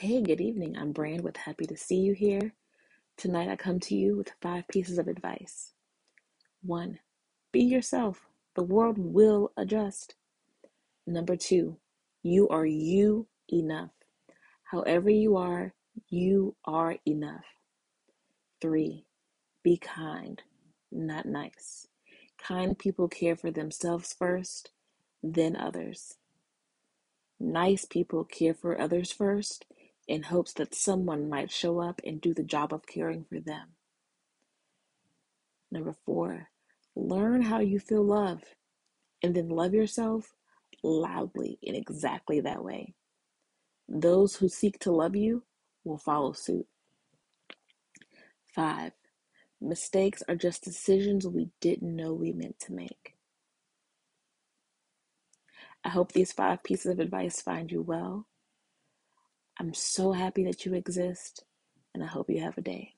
Hey, good evening. I'm Brand with Happy to See You here. Tonight I come to you with five pieces of advice. One, be yourself. The world will adjust. Number two, you are you enough. However you are, you are enough. Three, be kind, not nice. Kind people care for themselves first, then others. Nice people care for others first in hopes that someone might show up and do the job of caring for them. Number four, learn how you feel love and then love yourself loudly in exactly that way. Those who seek to love you will follow suit. Five, mistakes are just decisions we didn't know we meant to make. I hope these five pieces of advice find you well. I'm so happy that you exist, and I hope you have a day.